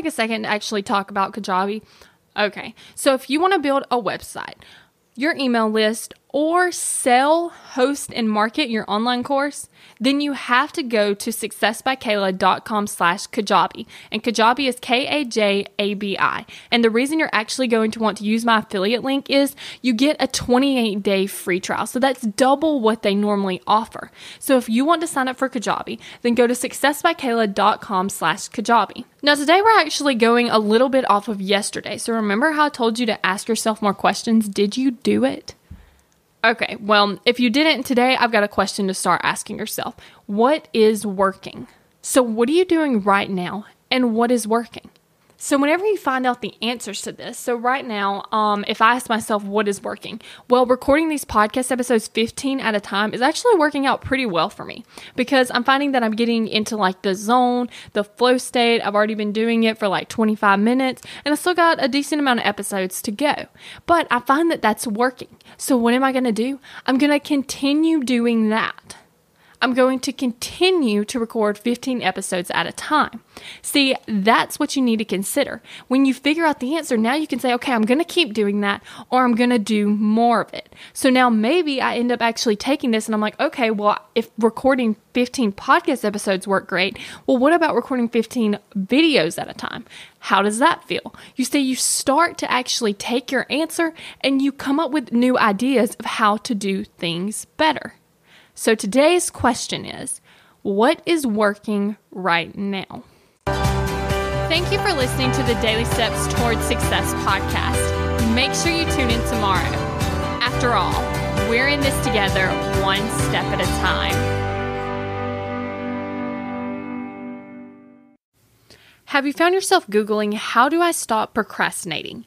Take a second to actually talk about Kajabi? Okay, so if you want to build a website, your email list, or sell, host, and market your online course, then you have to go to successbykayla.com slash Kajabi. And Kajabi is K-A-J-A-B-I. And the reason you're actually going to want to use my affiliate link is you get a 28-day free trial. So that's double what they normally offer. So if you want to sign up for Kajabi, then go to successbykayla.com slash Kajabi. Now today we're actually going a little bit off of yesterday. So remember how I told you to ask yourself more questions? Did you do it? Okay, well, if you didn't today, I've got a question to start asking yourself. What is working? So, what are you doing right now, and what is working? So, whenever you find out the answers to this, so right now, um, if I ask myself what is working, well, recording these podcast episodes 15 at a time is actually working out pretty well for me because I'm finding that I'm getting into like the zone, the flow state. I've already been doing it for like 25 minutes and I still got a decent amount of episodes to go. But I find that that's working. So, what am I going to do? I'm going to continue doing that. I'm going to continue to record 15 episodes at a time. See, that's what you need to consider. When you figure out the answer, now you can say, okay, I'm going to keep doing that or I'm going to do more of it. So now maybe I end up actually taking this and I'm like, okay, well, if recording 15 podcast episodes work great, well, what about recording 15 videos at a time? How does that feel? You see, you start to actually take your answer and you come up with new ideas of how to do things better. So today's question is what is working right now? Thank you for listening to the Daily Steps Towards Success podcast. Make sure you tune in tomorrow. After all, we're in this together, one step at a time. Have you found yourself Googling, How do I stop procrastinating?